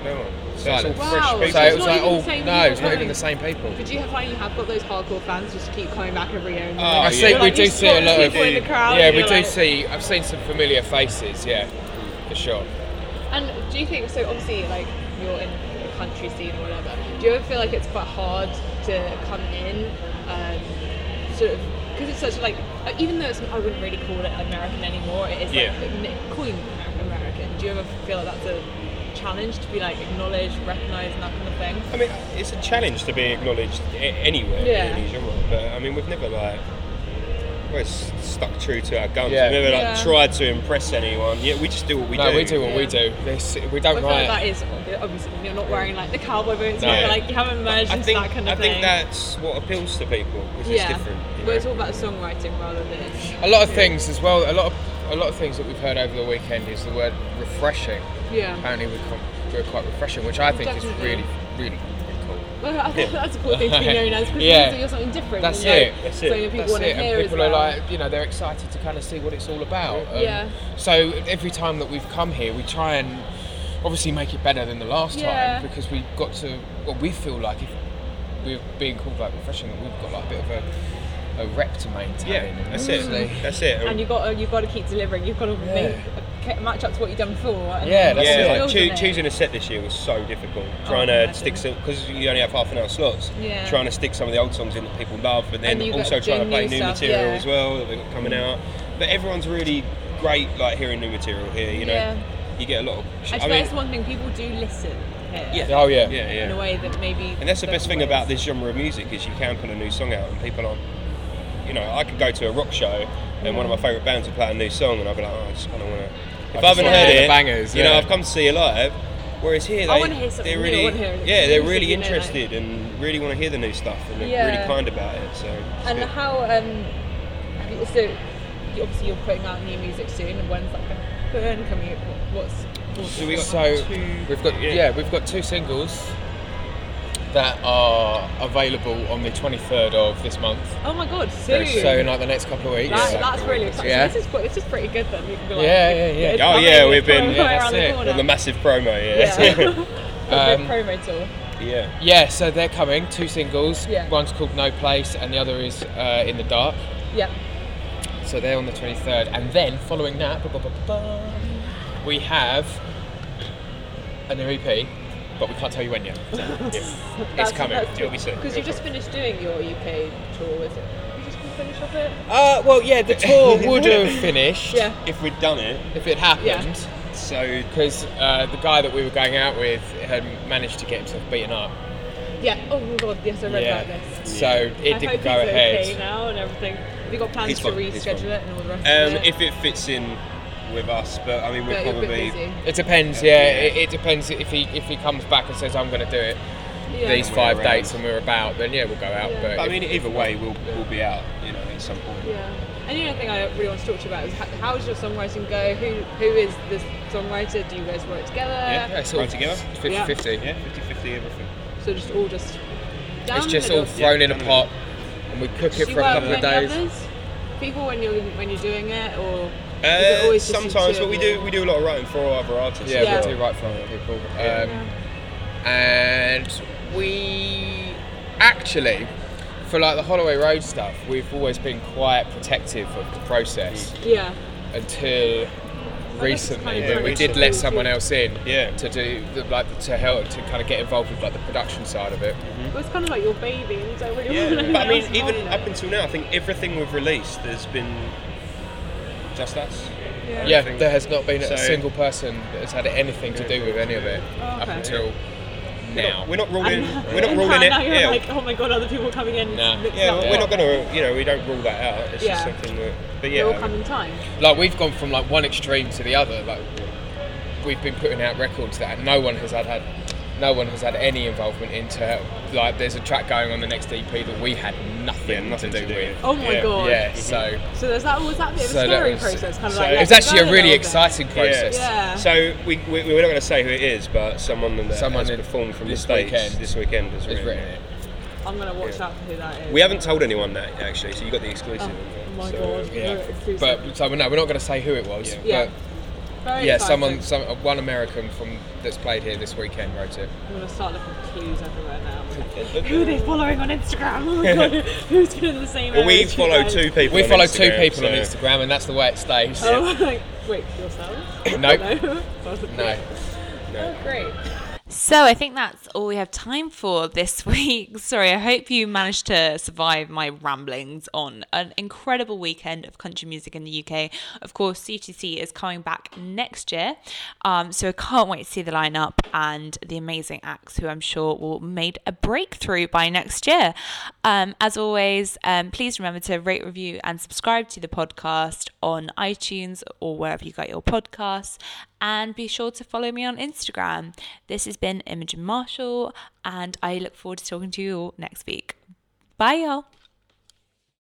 no one. So it's all Silence. fresh Wow, people. so it's it was not like even all the same no people it's not even the same people But you find you have got those hardcore fans just keep coming back every year? And Oh, like, I see. you're we like, do see a lot of people in the crowd. yeah. We do like- see. I've seen some familiar faces. Yeah, for sure. And do you think so? Obviously, like you're in the country scene or whatever. Do you ever feel like it's quite hard to come in, um, sort of because it's such like uh, even though it's, I wouldn't really call it American anymore. It is Yeah. like calling American. Do you ever feel like that's a challenge to be like acknowledged, recognised, and that kind of thing? I mean, it's a challenge to be acknowledged anywhere Yeah. in any genre, but I mean, we've never like. We're stuck true to our guns. Yeah. We've never like Yeah. tried to impress anyone. Yeah, we just do what we no, do. we do what we do. This, we don't I feel like that is obviously you're not wearing like the cowboy boots, No. like you haven't merged I into think, that kind of thing. I think that's what appeals to people, which yeah, is different. you but know. it's all about the songwriting rather than a lot of things as well. A lot of a lot of things that we've heard over the weekend is the word refreshing. Yeah. Apparently we're, we're quite refreshing, which I think Definitely. is really, really cool. Well, I think that's a cool thing to be known as because Yeah. it means that you're something different. That's and, like, it. That's Something that people That's want to it. hear and as people well. are like, you know, they're excited to kind of see what it's all about. And Yeah. So every time that we've come here, we try and obviously make it better than the last Yeah. time because we've got to. Well, we feel like if we're being called like refreshing, that we've got like a bit of a, a rep to maintain. Yeah, that's it. Obviously. That's it. and you've got to, you've got to keep delivering. You've got to make a, match up to what you've done before. And yeah, then yeah. Like, choo- choosing a set this year was so difficult. Oh, Trying I to stick some because you only have half an hour slots. Yeah. Trying to stick some of the old songs in that people love, but then And also trying to play new new material yeah. as well that they've got coming mm. out. But everyone's really great, like hearing new material here. You know, Yeah. you get a lot of. I I suppose mean, that's one thing people do listen here. yeah. Oh, yeah. Yeah, yeah. In a way that maybe. And that's the best thing doesn't about this genre of music is you can put a new song out and people aren't. You know, I could go to a rock show and one of my mm. favourite bands would play a new song and I'd be like, oh, I just kind of want to. If I, just haven't wanna heard hear it, the bangers, you know. I've come to see you live. Whereas here, I they, wanna hear something they're new, I really, yeah, they're really you know, like- interested and really want to hear the new stuff and they're Yeah. really kind about it. So, And good. how um, you- so you- obviously you're putting out new music soon, and when's that going to happen? Can we? What's, what's So we got So two- we've got yeah. yeah. we've got two singles that are available on the 23rd of this month. Oh my god, soon. So in like the next couple of weeks. That, that's really exciting. Yeah. So this is this is pretty good then. We can be like, Yeah, yeah, yeah. Oh coming, yeah, we've been Yeah, that's the it. on the massive promo. Yeah. Yeah. Um, promo tour. yeah. Yeah, so they're coming, two singles. Yeah. One's called No Place and the other is uh, In the Dark. Yeah. So they're on the 23rd. And then following that, ba- ba- ba- ba, we have an EP, but we can't tell you when yet. It's coming. It'll be soon. Because you've just finished doing your UK tour, is it? You just gonna finish off it? Uh, well, yeah, the tour would have finished Yeah. If we'd done it, if it happened. So because uh, the guy that we were going out with had managed to get himself beaten up. Yeah. Oh my god, yes, I read Yeah. about this. So I it hope didn't he's go ahead. okay now and everything. Have you got plans He's to fine, he's reschedule fine. it and all the rest Um, of it? if it fits in with us, but I mean, we're But you're a bit probably. It depends, yeah. It, it depends if he if he comes back and says I'm going to do it Yeah. these five around. dates and we're about, then yeah, we'll go out. Yeah. But, But I mean, either way, we'll we'll be out. You know, at some point. Yeah. And the other thing I really want to talk to you about is how, how does your songwriting go? Who who is this songwriter? Do you guys work together? Yeah, yeah, it's all Right together? 50 Yeah. 50. Yeah, 50-50 everything. So just all just down It's just all middle? thrown in a pot and we cook it for a work couple with of any days. others? People when you're when you're doing it, or is it Uh, always just sometimes, but we do we do a lot of writing for other artists. Yeah, Yeah. we do write for other people. Yeah. Um, and we actually, for like the Holloway Road stuff, we've always been quite protective of the process Yeah. until recently. kind of Yeah, we did let someone else in Yeah. to do the, like to help to kind of get involved with like the production side of it. Well, it's kind of like your baby, and you don't really Yeah, want but I mean, even up until now, I think everything we've released has been just us. Yeah. Yeah, there has not been So- a single person that has had anything to do with any of it Oh, up okay. until We're now. not, we're not ruling. And- we're not ruling it. Now you're Yeah, like, oh my god, other people coming in. Nah. mix yeah, up. we're not gonna. You know, we don't rule that out. It's just Yeah. something that. But They yeah, all I come in time. like we've gone from like one extreme to the other. Like we've been putting out records that no one has had, had no one has had any involvement into. Like there's a track going on the next EP that we had nothing, Yeah, nothing to do to do with. with. Oh my Yeah. god. Yeah, mm-hmm. so So there's that. Was that a bit of a So that scary was- process? Kind of so- like. it was actually a really little bit? exciting process. Yeah. So we, we we're not going to say who it is, but someone that Someone has performed from this the states weekend this weekend has Has written, written it. I'm gonna watch Yeah. out for who that is. We haven't told anyone that actually, so you got the exclusive. Oh my so, god. Yeah, but so no, we're not going to say who it was. Yeah. Yeah. Very yeah, exciting. someone, some uh, one American from that's played here this weekend wrote it. I'm gonna start looking for clues everywhere now. Who are they following on Instagram? Oh my god, who's doing the same? Well, we area as you follow two people. We on follow two Instagram, people on Instagram, and that's the way it stays. Oh, like, wait, yourself? Nope. No. No. Oh, great. So I think that's all we have time for this week. Sorry, I hope you managed to survive my ramblings on an incredible weekend of country music in the UK. Of course, C2C is coming back next year, um, so I can't wait to see the lineup and the amazing acts who I'm sure will made a breakthrough by next year. Um, as always, um, please remember to rate, review, and subscribe to the podcast on iTunes or wherever you got your podcasts and be sure to follow me on Instagram. This has been Imogen Marshall, and I look forward to talking to you all next week. Bye, y'all.